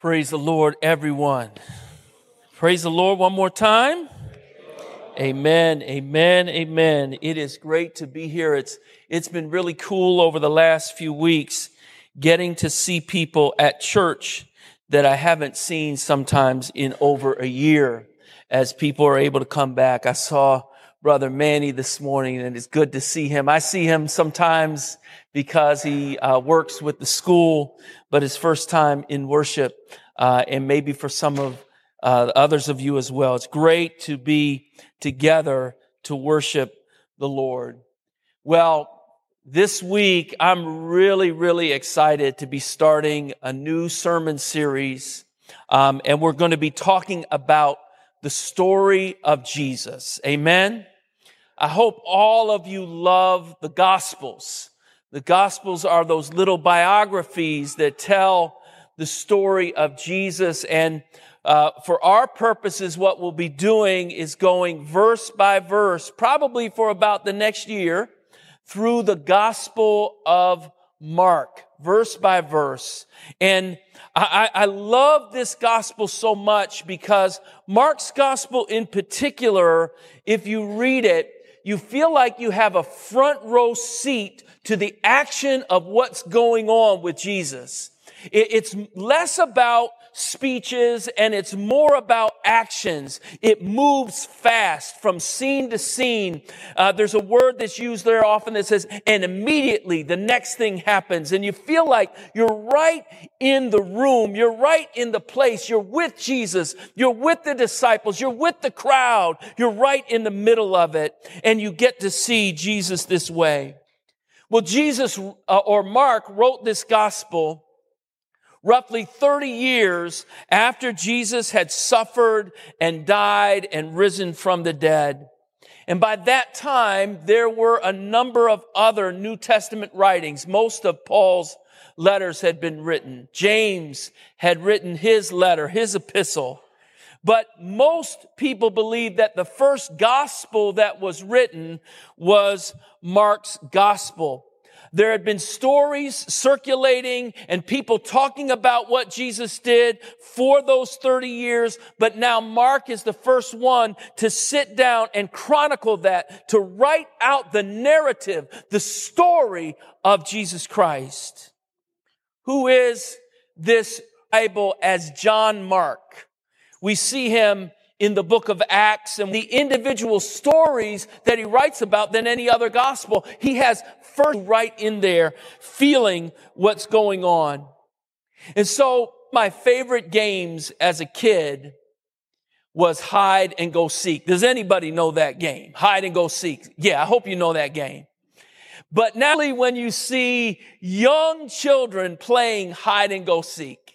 Praise the Lord, everyone. Praise the Lord one more time. Amen, amen, amen. It is great to be here. It's, it's been really cool over the last few weeks getting to see people at church that I haven't seen sometimes in over a year as people are able to come back. I saw brother Manny this morning and it's good to see him. I see him sometimes because he uh, works with the school, but his first time in worship, uh, and maybe for some of uh, others of you as well. It's great to be together to worship the Lord. Well, this week, I'm really, really excited to be starting a new sermon series. Um, and we're going to be talking about the story of Jesus. Amen. I hope all of you love the Gospels. The Gospels are those little biographies that tell the story of Jesus. And uh, for our purposes, what we'll be doing is going verse by verse, probably for about the next year, through the Gospel of Mark, verse by verse. And I, I, love this gospel so much because Mark's gospel in particular, if you read it, you feel like you have a front row seat to the action of what's going on with Jesus. It's less about speeches and it's more about actions. It moves fast from scene to scene. Uh, there's a word that's used there often that says, and immediately the next thing happens. And you feel like you're right in the room. You're right in the place. You're with Jesus. You're with the disciples. You're with the crowd. You're right in the middle of it. And you get to see Jesus this way. Well, Jesus uh, or Mark wrote this gospel roughly 30 years after Jesus had suffered and died and risen from the dead. And by that time, there were a number of other New Testament writings. Most of Paul's letters had been written. James had written his letter, his epistle. But most people believe that the first gospel that was written was Mark's gospel. There had been stories circulating and people talking about what Jesus did for those 30 years, but now Mark is the first one to sit down and chronicle that, to write out the narrative, the story of Jesus Christ. Who is this Bible as John Mark? We see him in the book of Acts and the individual stories that he writes about than any other gospel. He has first right in there feeling what's going on. And so my favorite games as a kid was hide and go seek. Does anybody know that game? Hide and go seek. Yeah, I hope you know that game. But now when you see young children playing hide and go seek,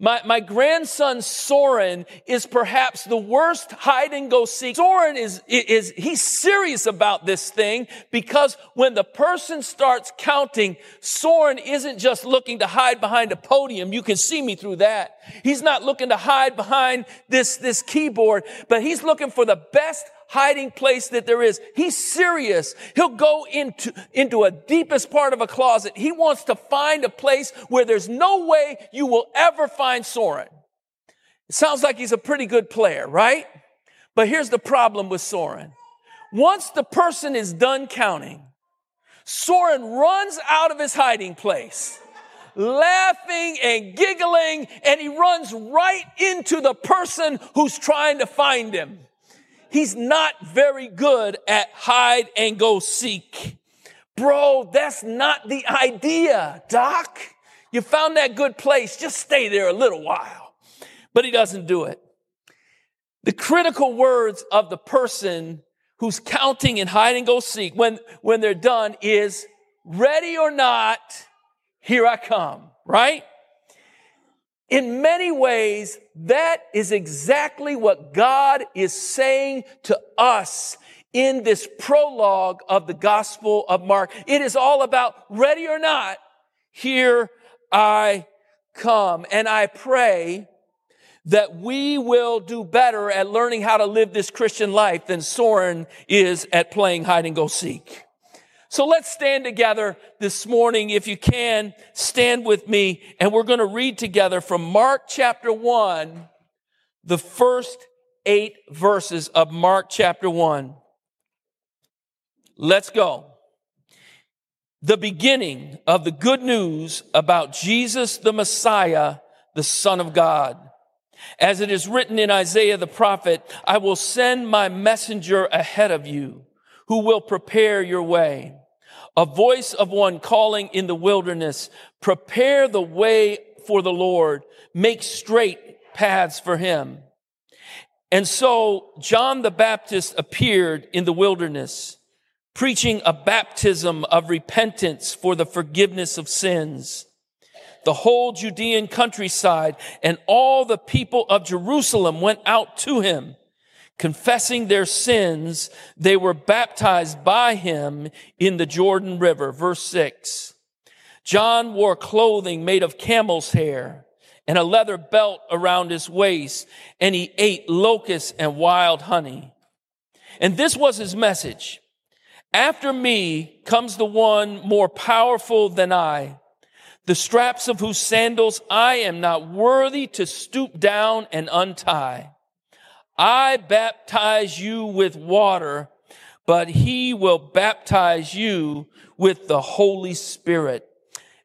my, my grandson Soren is perhaps the worst hide and go seek. Soren is, is, he's serious about this thing because when the person starts counting, Soren isn't just looking to hide behind a podium. You can see me through that. He's not looking to hide behind this, this keyboard, but he's looking for the best hiding place that there is. He's serious. He'll go into, into a deepest part of a closet. He wants to find a place where there's no way you will ever find Soren. It sounds like he's a pretty good player, right? But here's the problem with Soren. Once the person is done counting, Soren runs out of his hiding place laughing and giggling, and he runs right into the person who's trying to find him he's not very good at hide and go seek. Bro, that's not the idea, Doc. You found that good place. Just stay there a little while. But he doesn't do it. The critical words of the person who's counting and hide and go seek when, when they're done is ready or not, here I come, right? In many ways, that is exactly what God is saying to us in this prologue of the Gospel of Mark. It is all about ready or not, here I come. And I pray that we will do better at learning how to live this Christian life than Soren is at playing hide and go seek. So let's stand together this morning. If you can, stand with me and we're going to read together from Mark chapter one, the first eight verses of Mark chapter one. Let's go. The beginning of the good news about Jesus the Messiah, the Son of God. As it is written in Isaiah the prophet, I will send my messenger ahead of you who will prepare your way a voice of one calling in the wilderness, prepare the way for the Lord, make straight paths for him. And so John the Baptist appeared in the wilderness, preaching a baptism of repentance for the forgiveness of sins. The whole Judean countryside and all the people of Jerusalem went out to him confessing their sins, they were baptized by him in the Jordan River. Verse six. John wore clothing made of camel's hair and a leather belt around his waist, and he ate locusts and wild honey. And this was his message. After me comes the one more powerful than I, the straps of whose sandals I am not worthy to stoop down and untie. I baptize you with water, but he will baptize you with the Holy Spirit.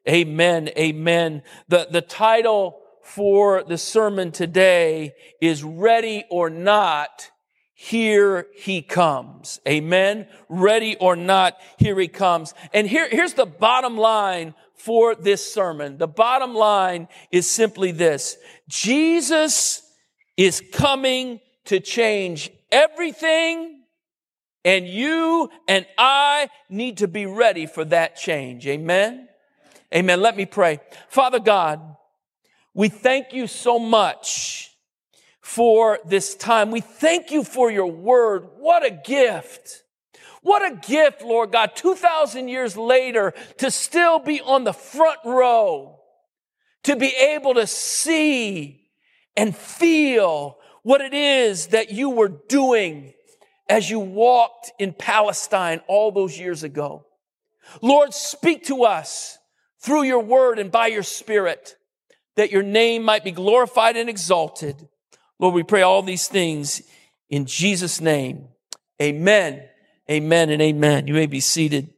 Amen. Amen. The, the title for the sermon today is Ready or Not, Here He Comes. Amen. Ready or not, here He comes. And here, here's the bottom line for this sermon. The bottom line is simply this. Jesus is coming to change everything and you and I need to be ready for that change. Amen. Amen. Let me pray. Father God, we thank you so much for this time. We thank you for your word. What a gift. What a gift, Lord God, 2,000 years later to still be on the front row, to be able to see and feel what it is that you were doing as you walked in Palestine all those years ago. Lord, speak to us through your word and by your spirit that your name might be glorified and exalted. Lord, we pray all these things in Jesus' name. Amen. Amen and amen. You may be seated.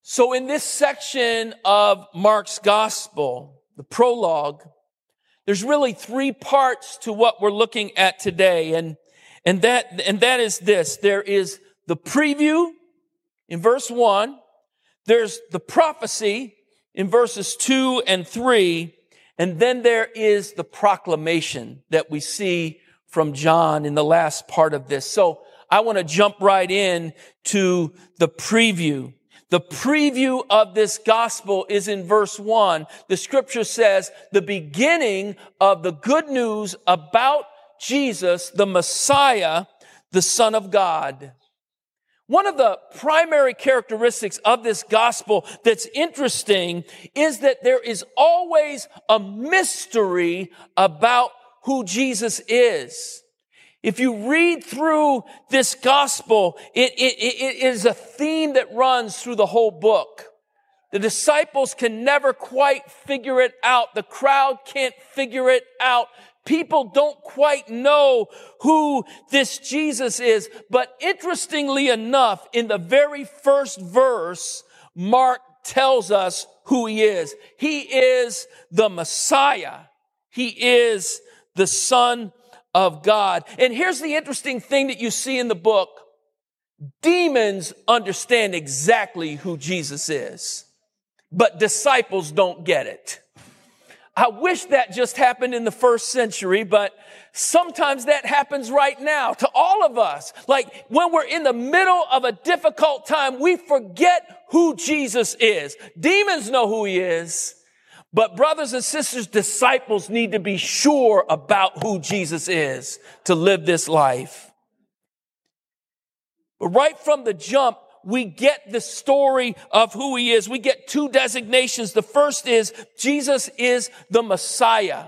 So in this section of Mark's gospel, the prologue, there's really three parts to what we're looking at today. And, and that, and that is this. There is the preview in verse one. There's the prophecy in verses two and three. And then there is the proclamation that we see from John in the last part of this. So I want to jump right in to the preview. The preview of this gospel is in verse one. The scripture says the beginning of the good news about Jesus, the Messiah, the Son of God. One of the primary characteristics of this gospel that's interesting is that there is always a mystery about who Jesus is. If you read through this gospel, it, it, it is a theme that runs through the whole book. The disciples can never quite figure it out. The crowd can't figure it out. People don't quite know who this Jesus is. But interestingly enough, in the very first verse, Mark tells us who he is. He is the Messiah. He is the Son of God. And here's the interesting thing that you see in the book. Demons understand exactly who Jesus is, but disciples don't get it. I wish that just happened in the first century, but sometimes that happens right now to all of us. Like when we're in the middle of a difficult time, we forget who Jesus is. Demons know who he is. But brothers and sisters, disciples need to be sure about who Jesus is to live this life. But right from the jump, we get the story of who he is. We get two designations. The first is Jesus is the Messiah.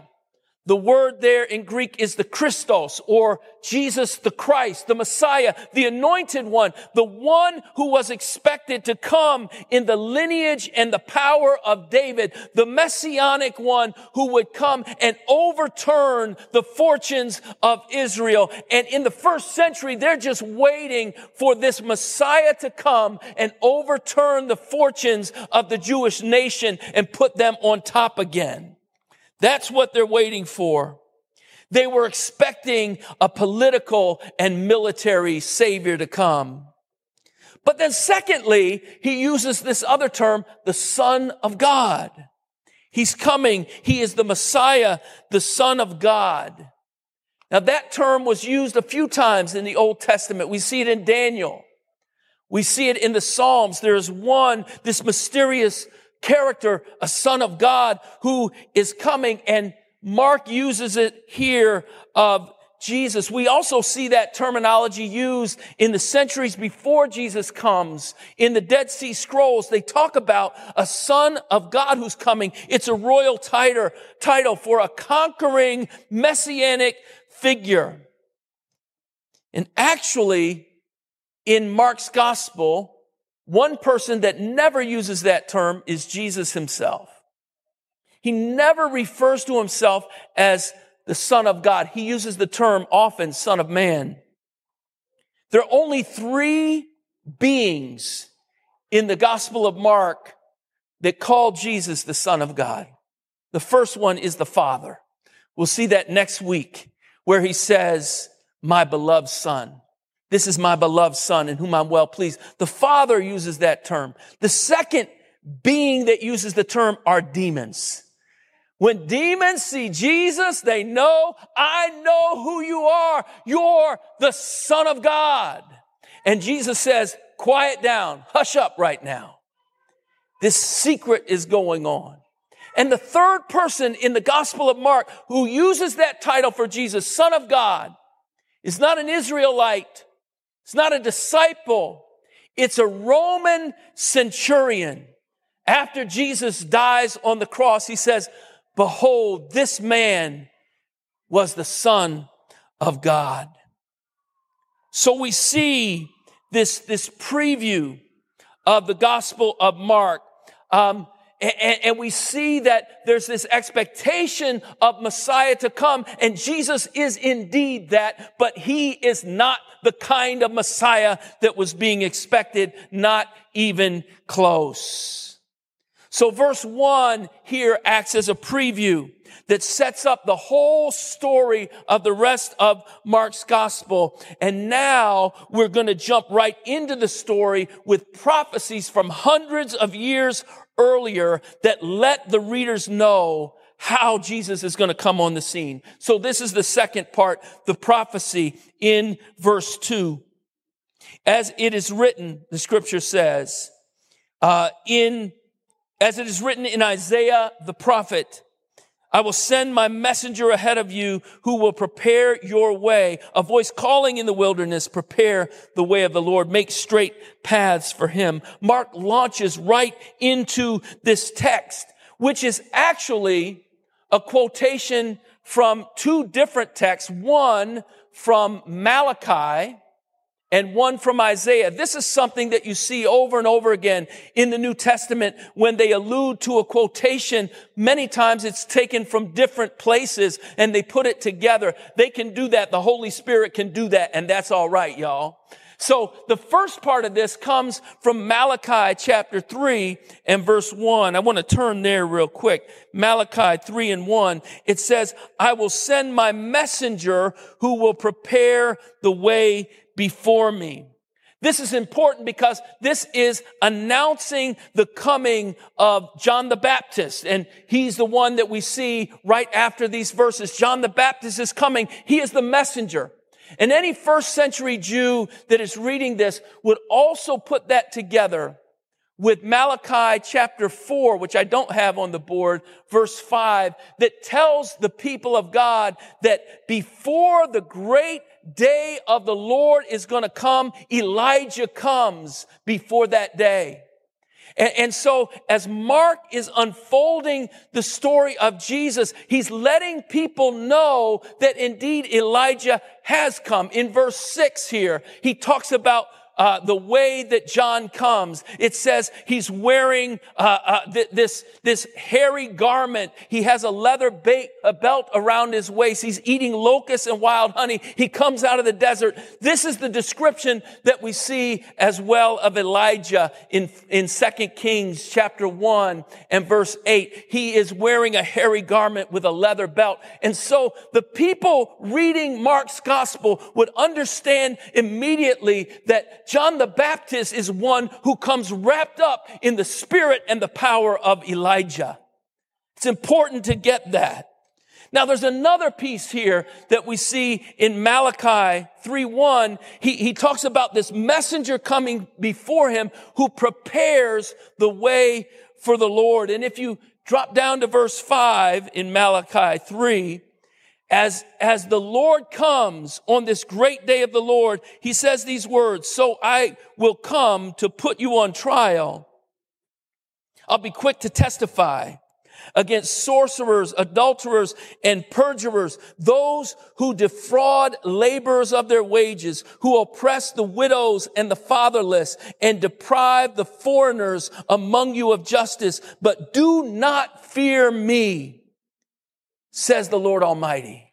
The word there in Greek is the Christos or Jesus the Christ, the Messiah, the anointed one, the one who was expected to come in the lineage and the power of David, the messianic one who would come and overturn the fortunes of Israel. And in the first century, they're just waiting for this Messiah to come and overturn the fortunes of the Jewish nation and put them on top again. That's what they're waiting for. They were expecting a political and military savior to come. But then secondly, he uses this other term, the son of God. He's coming. He is the Messiah, the son of God. Now that term was used a few times in the Old Testament. We see it in Daniel. We see it in the Psalms. There's one, this mysterious character, a son of God who is coming. And Mark uses it here of Jesus. We also see that terminology used in the centuries before Jesus comes. In the Dead Sea Scrolls, they talk about a son of God who's coming. It's a royal title, for a conquering messianic figure. And actually, in Mark's gospel, one person that never uses that term is Jesus himself. He never refers to himself as the son of God. He uses the term often son of man. There are only three beings in the gospel of Mark that call Jesus the son of God. The first one is the father. We'll see that next week where he says, my beloved son. This is my beloved son in whom I'm well pleased. The father uses that term. The second being that uses the term are demons. When demons see Jesus, they know, I know who you are. You're the son of God. And Jesus says, quiet down, hush up right now. This secret is going on. And the third person in the gospel of Mark who uses that title for Jesus, son of God, is not an Israelite it's not a disciple. It's a Roman centurion. After Jesus dies on the cross, he says, behold, this man was the son of God. So we see this, this preview of the gospel of Mark. Um, and, and, we see that there's this expectation of Messiah to come, and Jesus is indeed that, but he is not the kind of Messiah that was being expected, not even close. So verse one here acts as a preview that sets up the whole story of the rest of Mark's gospel. And now we're going to jump right into the story with prophecies from hundreds of years earlier that let the readers know how Jesus is going to come on the scene. So this is the second part, the prophecy in verse two. As it is written, the scripture says, uh, in, as it is written in Isaiah the prophet, I will send my messenger ahead of you who will prepare your way. A voice calling in the wilderness, prepare the way of the Lord, make straight paths for him. Mark launches right into this text, which is actually a quotation from two different texts, one from Malachi and one from Isaiah. This is something that you see over and over again in the New Testament when they allude to a quotation. Many times it's taken from different places and they put it together. They can do that. The Holy Spirit can do that and that's all right, y'all. So the first part of this comes from Malachi chapter 3 and verse 1. I want to turn there real quick. Malachi 3 and 1. It says, I will send my messenger who will prepare the way before me. This is important because this is announcing the coming of John the Baptist. And he's the one that we see right after these verses. John the Baptist is coming. He is the messenger. And any first century Jew that is reading this would also put that together with Malachi chapter 4, which I don't have on the board, verse 5, that tells the people of God that before the great day of the Lord is going to come, Elijah comes before that day. And, and, so as Mark is unfolding the story of Jesus, he's letting people know that indeed Elijah has come. In verse six here, he talks about uh, the way that John comes. It says he's wearing uh, uh, th- this this hairy garment. He has a leather ba- a belt around his waist. He's eating locusts and wild honey. He comes out of the desert. This is the description that we see as well of Elijah in in Second Kings chapter one and verse eight. He is wearing a hairy garment with a leather belt, and so the people reading Mark's gospel would understand immediately John the Baptist is one who comes wrapped up in the spirit and the power of Elijah. It's important to get that. Now there's another piece here that we see in Malachi 3:1. He, he talks about this messenger coming before him who prepares the way for the Lord. And if you drop down to verse 5 in Malachi 3, as, as the Lord comes on this great day of the Lord, he says these words, so I will come to put you on trial. I'll be quick to testify against sorcerers, adulterers, and perjurers, those who defraud laborers of their wages, who oppress the widows and the fatherless, and deprive the foreigners among you of justice. But do not fear me says the Lord Almighty.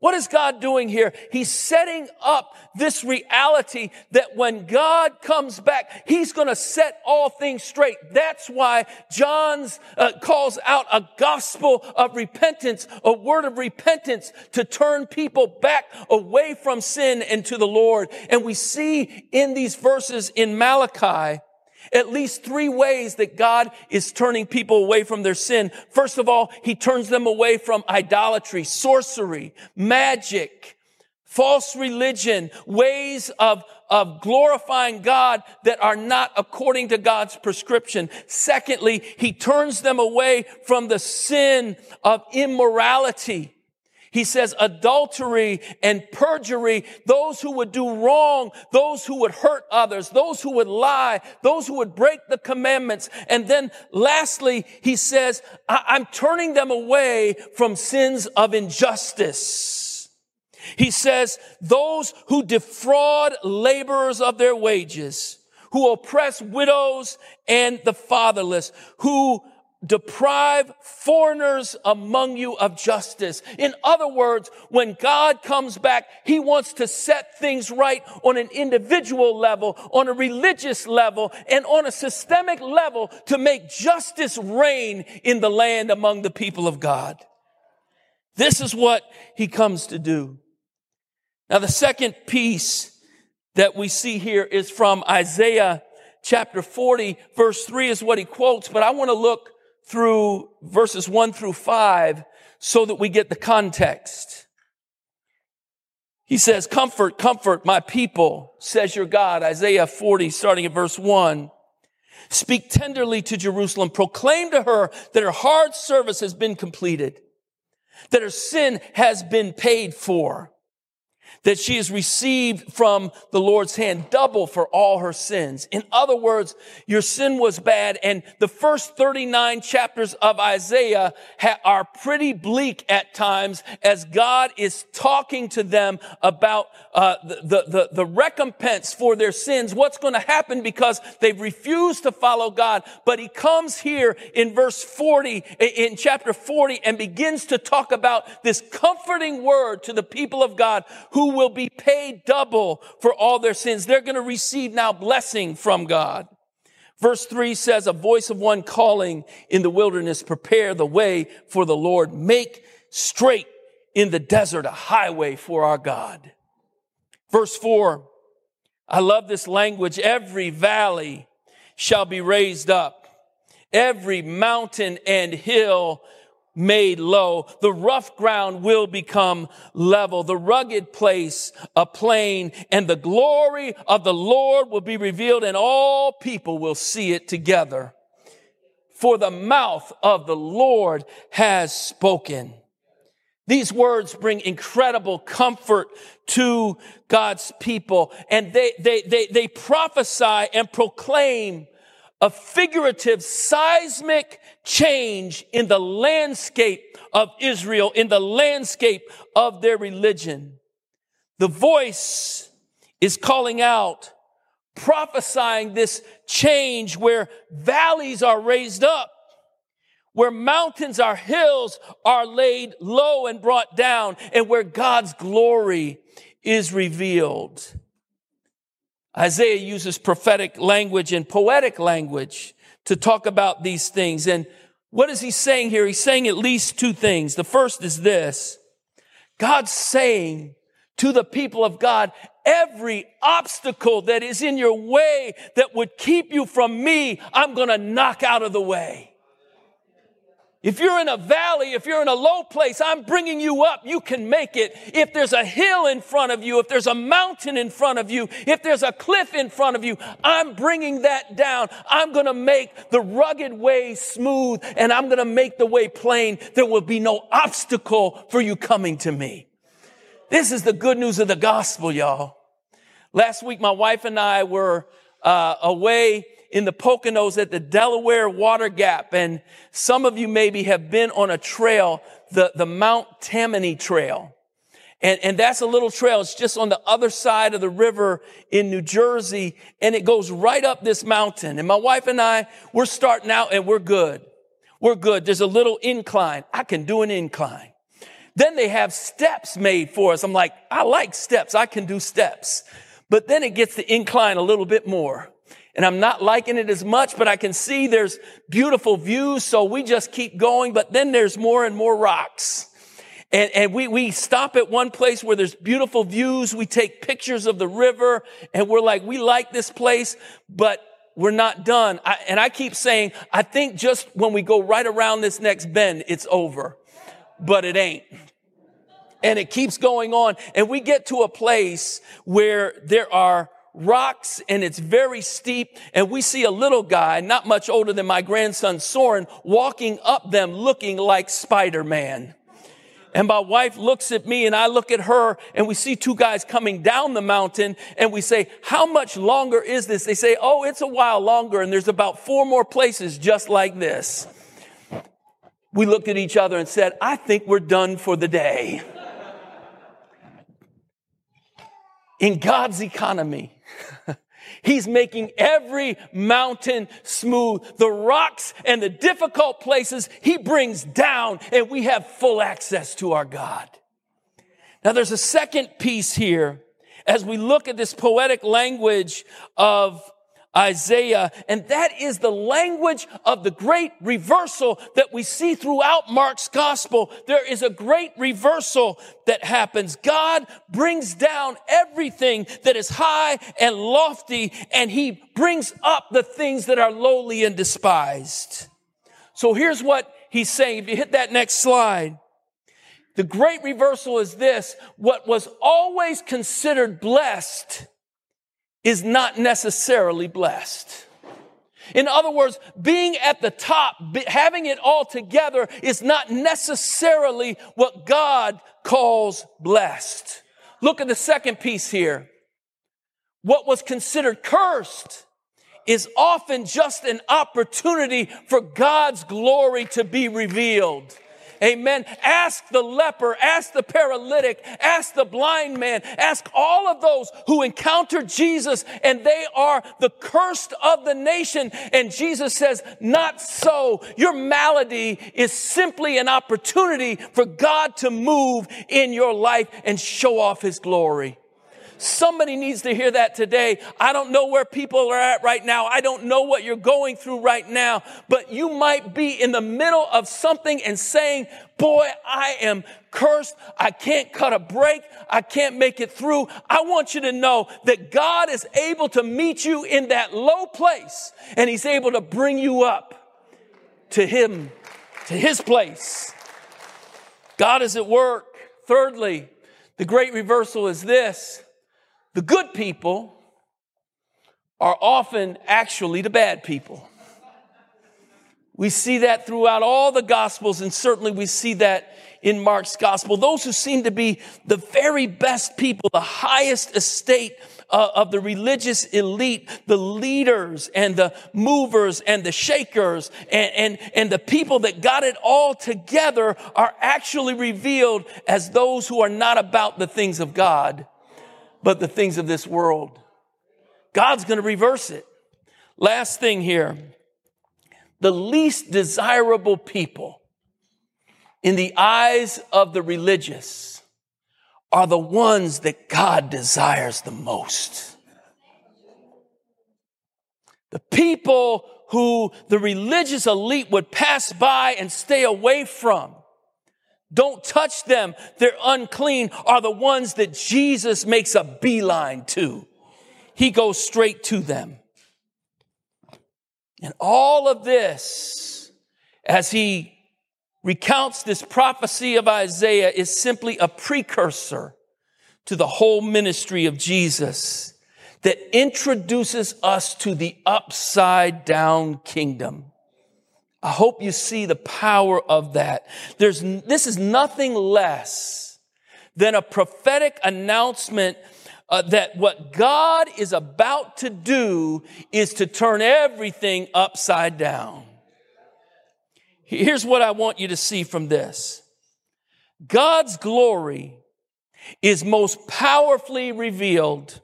What is God doing here? He's setting up this reality that when God comes back, He's going to set all things straight. That's why John's uh, calls out a gospel of repentance, a word of repentance to turn people back away from sin and to the Lord. And we see in these verses in Malachi at least three ways that God is turning people away from their sin. First of all, He turns them away from idolatry, sorcery, magic, false religion, ways of, of glorifying God that are not according to God's prescription. Secondly, He turns them away from the sin of immorality. He says adultery and perjury, those who would do wrong, those who would hurt others, those who would lie, those who would break the commandments. And then lastly, he says, I'm turning them away from sins of injustice. He says, those who defraud laborers of their wages, who oppress widows and the fatherless, who deprive foreigners among you of justice. In other words, when God comes back, He wants to set things right on an individual level, on a religious level, and on a systemic level to make justice reign in the land among the people of God. This is what He comes to do. Now, the second piece that we see here is from Isaiah chapter 40, verse 3 is what he quotes, but I want to look through verses one through five so that we get the context. He says, comfort, comfort my people, says your God. Isaiah 40, starting at verse one. Speak tenderly to Jerusalem. Proclaim to her that her hard service has been completed, that her sin has been paid for that she has received from the Lord's hand double for all her sins. In other words, your sin was bad and the first 39 chapters of Isaiah ha- are pretty bleak at times as God is talking to them about uh, the, the, the recompense for their sins, what's going to happen because they've refused to follow God. But he comes here in verse 40, in chapter 40 and begins to talk about this comforting word to the people of God who will be paid double for all their sins. They're going to receive now blessing from God. Verse 3 says, a voice of one calling in the wilderness, prepare the way for the Lord. Make straight in the desert a highway for our God. Verse 4, I love this language. Every valley shall be raised up. Every mountain and hill made low. The rough ground will become level, the rugged place a plain, and the glory of the Lord will be revealed and all people will see it together. For the mouth of the Lord has spoken. These words bring incredible comfort to God's people and they, they, they, they prophesy and proclaim a figurative seismic change in the landscape of Israel, in the landscape of their religion. The voice is calling out, prophesying this change where valleys are raised up, where mountains are hills are laid low and brought down, and where God's glory is revealed. Isaiah uses prophetic language and poetic language to talk about these things. And what is he saying here? He's saying at least two things. The first is this. God's saying to the people of God, every obstacle that is in your way that would keep you from me, I'm going to knock out of the way. If you're in a valley, if you're in a low place, I'm bringing you up. You can make it. If there's a hill in front of you, if there's a mountain in front of you, if there's a cliff in front of you, I'm bringing that down. I'm going to make the rugged way smooth and I'm going to make the way plain. There will be no obstacle for you coming to me. This is the good news of the gospel, y'all. Last week, my wife and I were uh, away in the Poconos at the Delaware Water Gap. And some of you maybe have been on a trail, the, the Mount Tammany Trail. And, and that's a little trail. It's just on the other side of the river in New Jersey. And it goes right up this mountain. And my wife and I, we're starting out and we're good. We're good. There's a little incline. I can do an incline. Then they have steps made for us. I'm like, I like steps. I can do steps. But then it gets the incline a little bit more and I'm not liking it as much, but I can see there's beautiful views. So we just keep going, but then there's more and more rocks. And, and we, we stop at one place where there's beautiful views. We take pictures of the river and we're like, we like this place, but we're not done. I, and I keep saying, I think just when we go right around this next bend, it's over, but it ain't. And it keeps going on. And we get to a place where there are rocks and it's very steep. And we see a little guy, not much older than my grandson Soren, walking up them looking like Spider-Man. And my wife looks at me and I look at her and we see two guys coming down the mountain and we say, how much longer is this? They say, oh, it's a while longer and there's about four more places just like this. We looked at each other and said, I think we're done for the day. In God's economy, He's making every mountain smooth. The rocks and the difficult places he brings down and we have full access to our God. Now there's a second piece here as we look at this poetic language of Isaiah. And that is the language of the great reversal that we see throughout Mark's gospel. There is a great reversal that happens. God brings down everything that is high and lofty, and he brings up the things that are lowly and despised. So here's what he's saying. If you hit that next slide, the great reversal is this. What was always considered blessed is not necessarily blessed. In other words, being at the top, having it all together is not necessarily what God calls blessed. Look at the second piece here. What was considered cursed is often just an opportunity for God's glory to be revealed. Amen. Ask the leper, ask the paralytic, ask the blind man, ask all of those who encounter Jesus and they are the cursed of the nation. And Jesus says, not so. Your malady is simply an opportunity for God to move in your life and show off his glory. Somebody needs to hear that today. I don't know where people are at right now. I don't know what you're going through right now, but you might be in the middle of something and saying, boy, I am cursed. I can't cut a break. I can't make it through. I want you to know that God is able to meet you in that low place and he's able to bring you up to him, to his place. God is at work. Thirdly, the great reversal is this. The good people are often actually the bad people. We see that throughout all the gospels, and certainly we see that in Mark's gospel. Those who seem to be the very best people, the highest estate uh, of the religious elite, the leaders and the movers and the shakers and, and, and the people that got it all together are actually revealed as those who are not about the things of God, but the things of this world. God's going to reverse it. Last thing here. The least desirable people in the eyes of the religious are the ones that God desires the most. The people who the religious elite would pass by and stay away from. Don't touch them. They're unclean are the ones that Jesus makes a beeline to. He goes straight to them. And all of this, as he recounts this prophecy of Isaiah is simply a precursor to the whole ministry of Jesus that introduces us to the upside down kingdom. I hope you see the power of that. There's, this is nothing less than a prophetic announcement uh, that what God is about to do is to turn everything upside down. Here's what I want you to see from this. God's glory is most powerfully revealed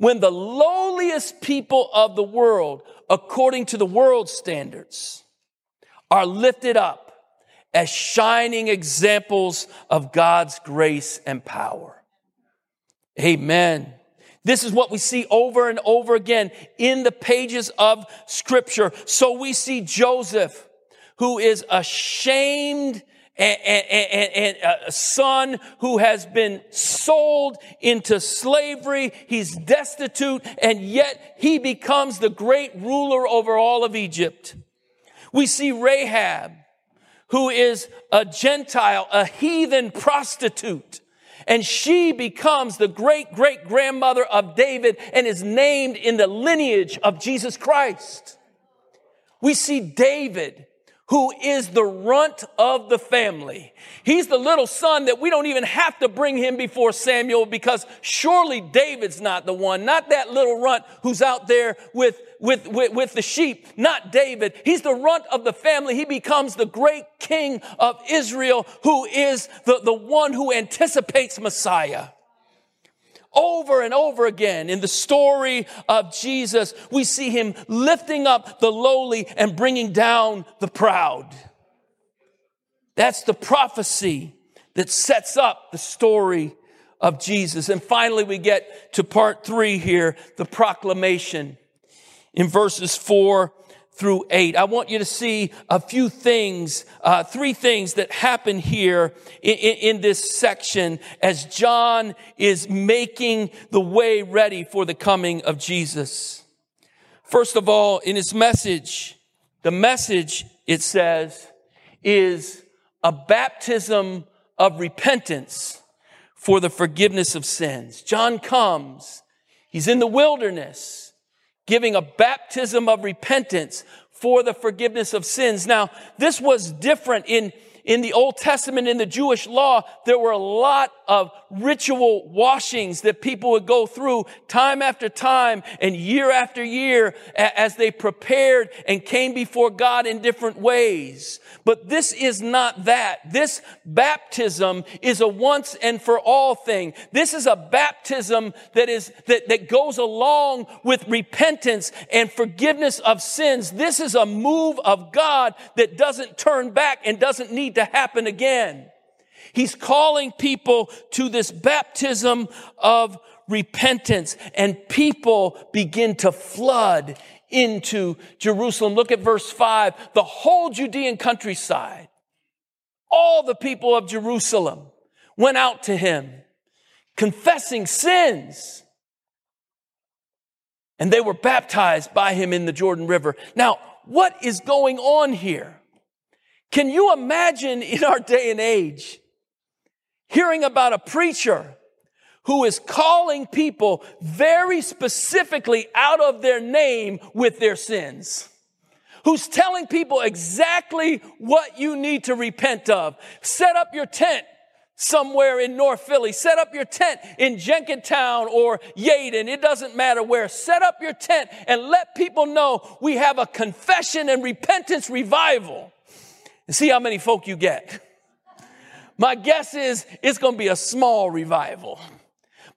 when the lowliest people of the world, according to the world standards, are lifted up as shining examples of God's grace and power. Amen. This is what we see over and over again in the pages of scripture. So we see Joseph who is ashamed and, and, and, a son who has been sold into slavery. He's destitute and yet he becomes the great ruler over all of Egypt. We see Rahab, who is a Gentile, a heathen prostitute. And she becomes the great great grandmother of David and is named in the lineage of Jesus Christ. We see David, who is the runt of the family. He's the little son that we don't even have to bring him before Samuel because surely David's not the one, not that little runt who's out there with, with, with, with the sheep, not David. He's the runt of the family. He becomes the great king of Israel who is the, the one who anticipates Messiah. Over and over again in the story of Jesus, we see him lifting up the lowly and bringing down the proud. That's the prophecy that sets up the story of Jesus. And finally, we get to part three here, the proclamation in verses four through 8. I want you to see a few things, uh, three things that happen here in, in, in this section as John is making the way ready for the coming of Jesus. First of all, in his message, the message, it says, is a baptism of repentance for the forgiveness of sins. John comes. He's in the wilderness giving a baptism of repentance for the forgiveness of sins. Now, this was different in in the Old Testament, in the Jewish law, there were a lot of ritual washings that people would go through time after time and year after year as they prepared and came before God in different ways. But this is not that. This baptism is a once and for all thing. This is a baptism that is, that, that goes along with repentance and forgiveness of sins. This is a move of God that doesn't turn back and doesn't need to happen again. He's calling people to this baptism of repentance and people begin to flood into Jerusalem. Look at verse five. The whole Judean countryside, all the people of Jerusalem went out to him confessing sins. And they were baptized by him in the Jordan River. Now, what is going on here? Can you imagine in our day and age hearing about a preacher who is calling people very specifically out of their name with their sins? Who's telling people exactly what you need to repent of? Set up your tent somewhere in North Philly. Set up your tent in Jenkintown or Yeadon. It doesn't matter where. Set up your tent and let people know we have a confession and repentance revival. And see how many folk you get. My guess is it's going to be a small revival.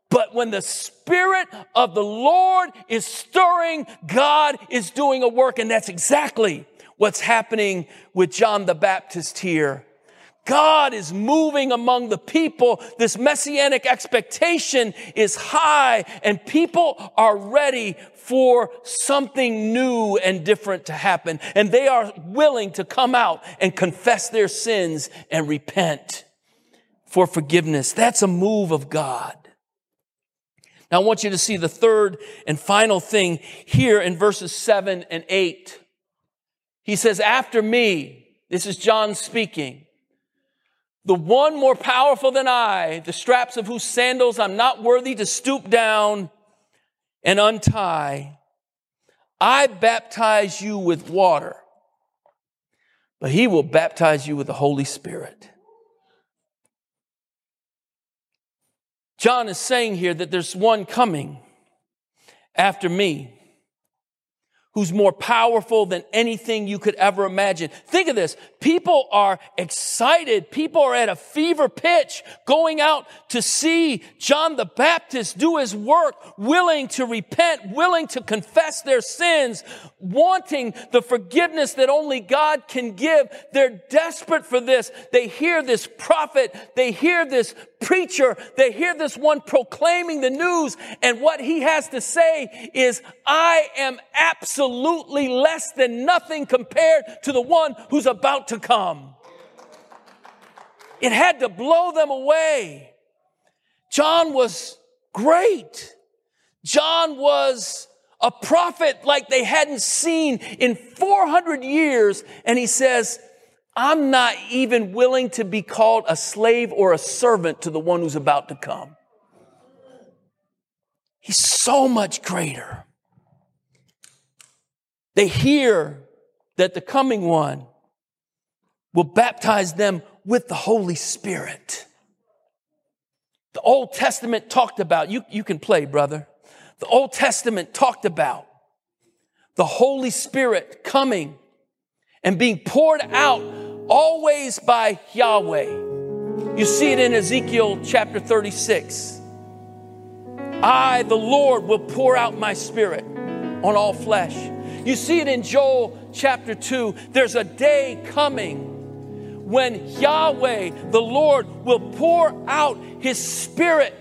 But when the Spirit of the Lord is stirring, God is doing a work. And that's exactly what's happening with John the Baptist here God is moving among the people. This messianic expectation is high and people are ready for something new and different to happen. And they are willing to come out and confess their sins and repent for forgiveness. That's a move of God. Now I want you to see the third and final thing here in verses seven and eight. He says, after me, this is John speaking. The one more powerful than I, the straps of whose sandals I'm not worthy to stoop down and untie. I baptize you with water, but he will baptize you with the Holy Spirit. John is saying here that there's one coming after me who's more powerful than anything you could ever imagine. Think of this. People are excited. People are at a fever pitch going out to see John the Baptist do his work, willing to repent, willing to confess their sins, wanting the forgiveness that only God can give. They're desperate for this. They hear this prophet. They hear this preacher. They hear this one proclaiming the news. And what he has to say is, I am absolutely less than nothing compared to the one who's about to come. It had to blow them away. John was great. John was a prophet like they hadn't seen in 400 years. And he says, I'm not even willing to be called a slave or a servant to the one who's about to come. He's so much greater. They hear that the coming one will baptize them with the Holy Spirit. The Old Testament talked about, you, you can play, brother. The Old Testament talked about the Holy Spirit coming and being poured out always by Yahweh. You see it in Ezekiel chapter 36. I, the Lord, will pour out my spirit on all flesh. You see it in Joel chapter 2. There's a day coming when Yahweh, the Lord, will pour out his spirit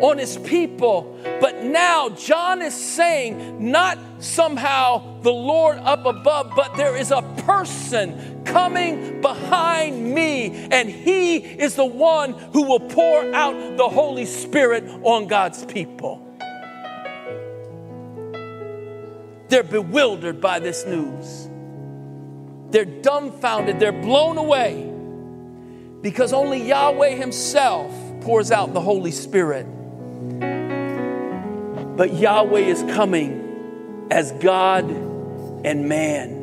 on his people. But now John is saying, not somehow the Lord up above, but there is a person coming behind me, and he is the one who will pour out the Holy Spirit on God's people. They're bewildered by this news. They're dumbfounded. They're blown away because only Yahweh Himself pours out the Holy Spirit. But Yahweh is coming as God and man.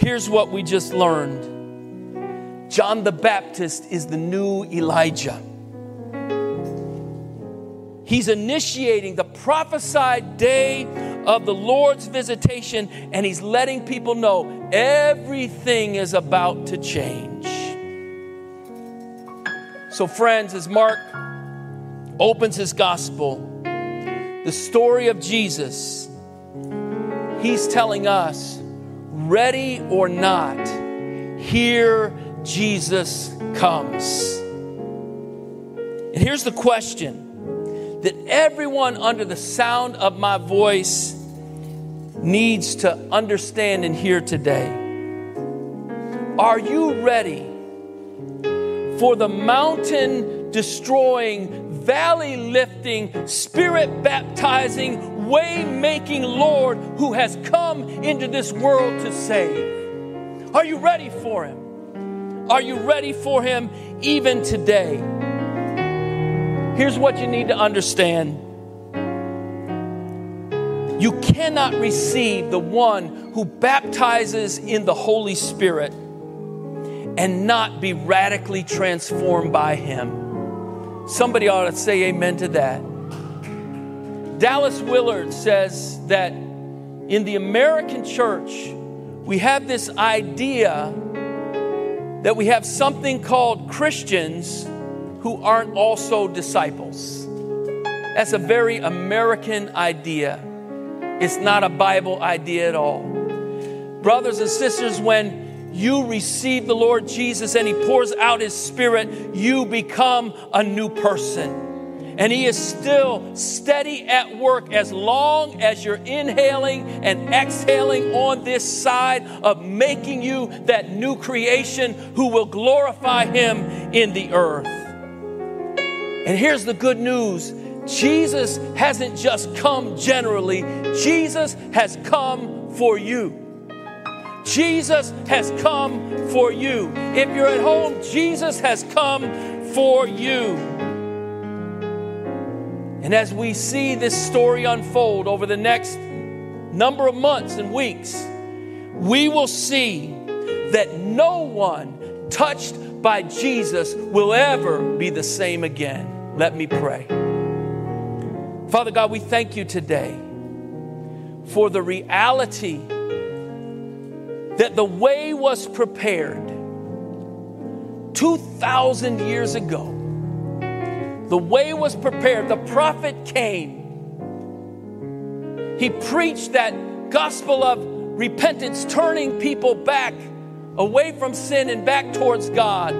Here's what we just learned John the Baptist is the new Elijah. He's initiating the prophesied day of the Lord's visitation, and he's letting people know everything is about to change. So, friends, as Mark opens his gospel, the story of Jesus, he's telling us ready or not, here Jesus comes. And here's the question that everyone under the sound of my voice needs to understand and hear today. Are you ready for the mountain destroying, valley lifting, spirit baptizing, way making Lord who has come into this world to save? Are you ready for him? Are you ready for him even today? Here's what you need to understand you cannot receive the one who baptizes in the Holy Spirit and not be radically transformed by Him. Somebody ought to say amen to that. Dallas Willard says that in the American church, we have this idea that we have something called Christians who aren't also disciples. That's a very American idea. It's not a Bible idea at all. Brothers and sisters, when you receive the Lord Jesus and He pours out His Spirit, you become a new person. And He is still steady at work as long as you're inhaling and exhaling on this side of making you that new creation who will glorify Him in the earth. And here's the good news Jesus hasn't just come generally, Jesus has come for you. Jesus has come for you. If you're at home, Jesus has come for you. And as we see this story unfold over the next number of months and weeks, we will see that no one touched by Jesus will ever be the same again. Let me pray. Father God, we thank you today for the reality that the way was prepared 2,000 years ago. The way was prepared. The prophet came. He preached that gospel of repentance, turning people back away from sin and back towards God,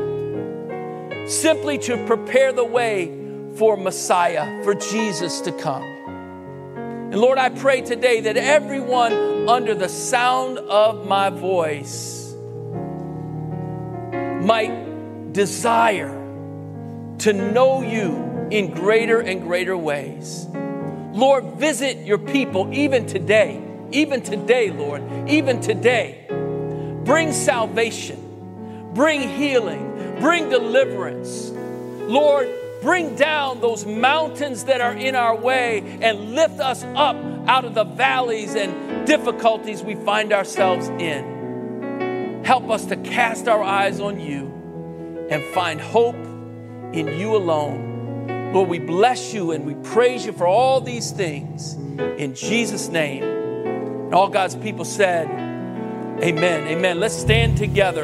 simply to prepare the way for Messiah, for Jesus to come. And Lord, I pray today that everyone under the sound of my voice might desire to know you in greater and greater ways. Lord, visit your people even today, even today, Lord, even today. Bring salvation, bring healing, bring deliverance. Lord, Bring down those mountains that are in our way and lift us up out of the valleys and difficulties we find ourselves in. Help us to cast our eyes on you and find hope in you alone. Lord, we bless you and we praise you for all these things in Jesus' name. And all God's people said, Amen. Amen. Let's stand together.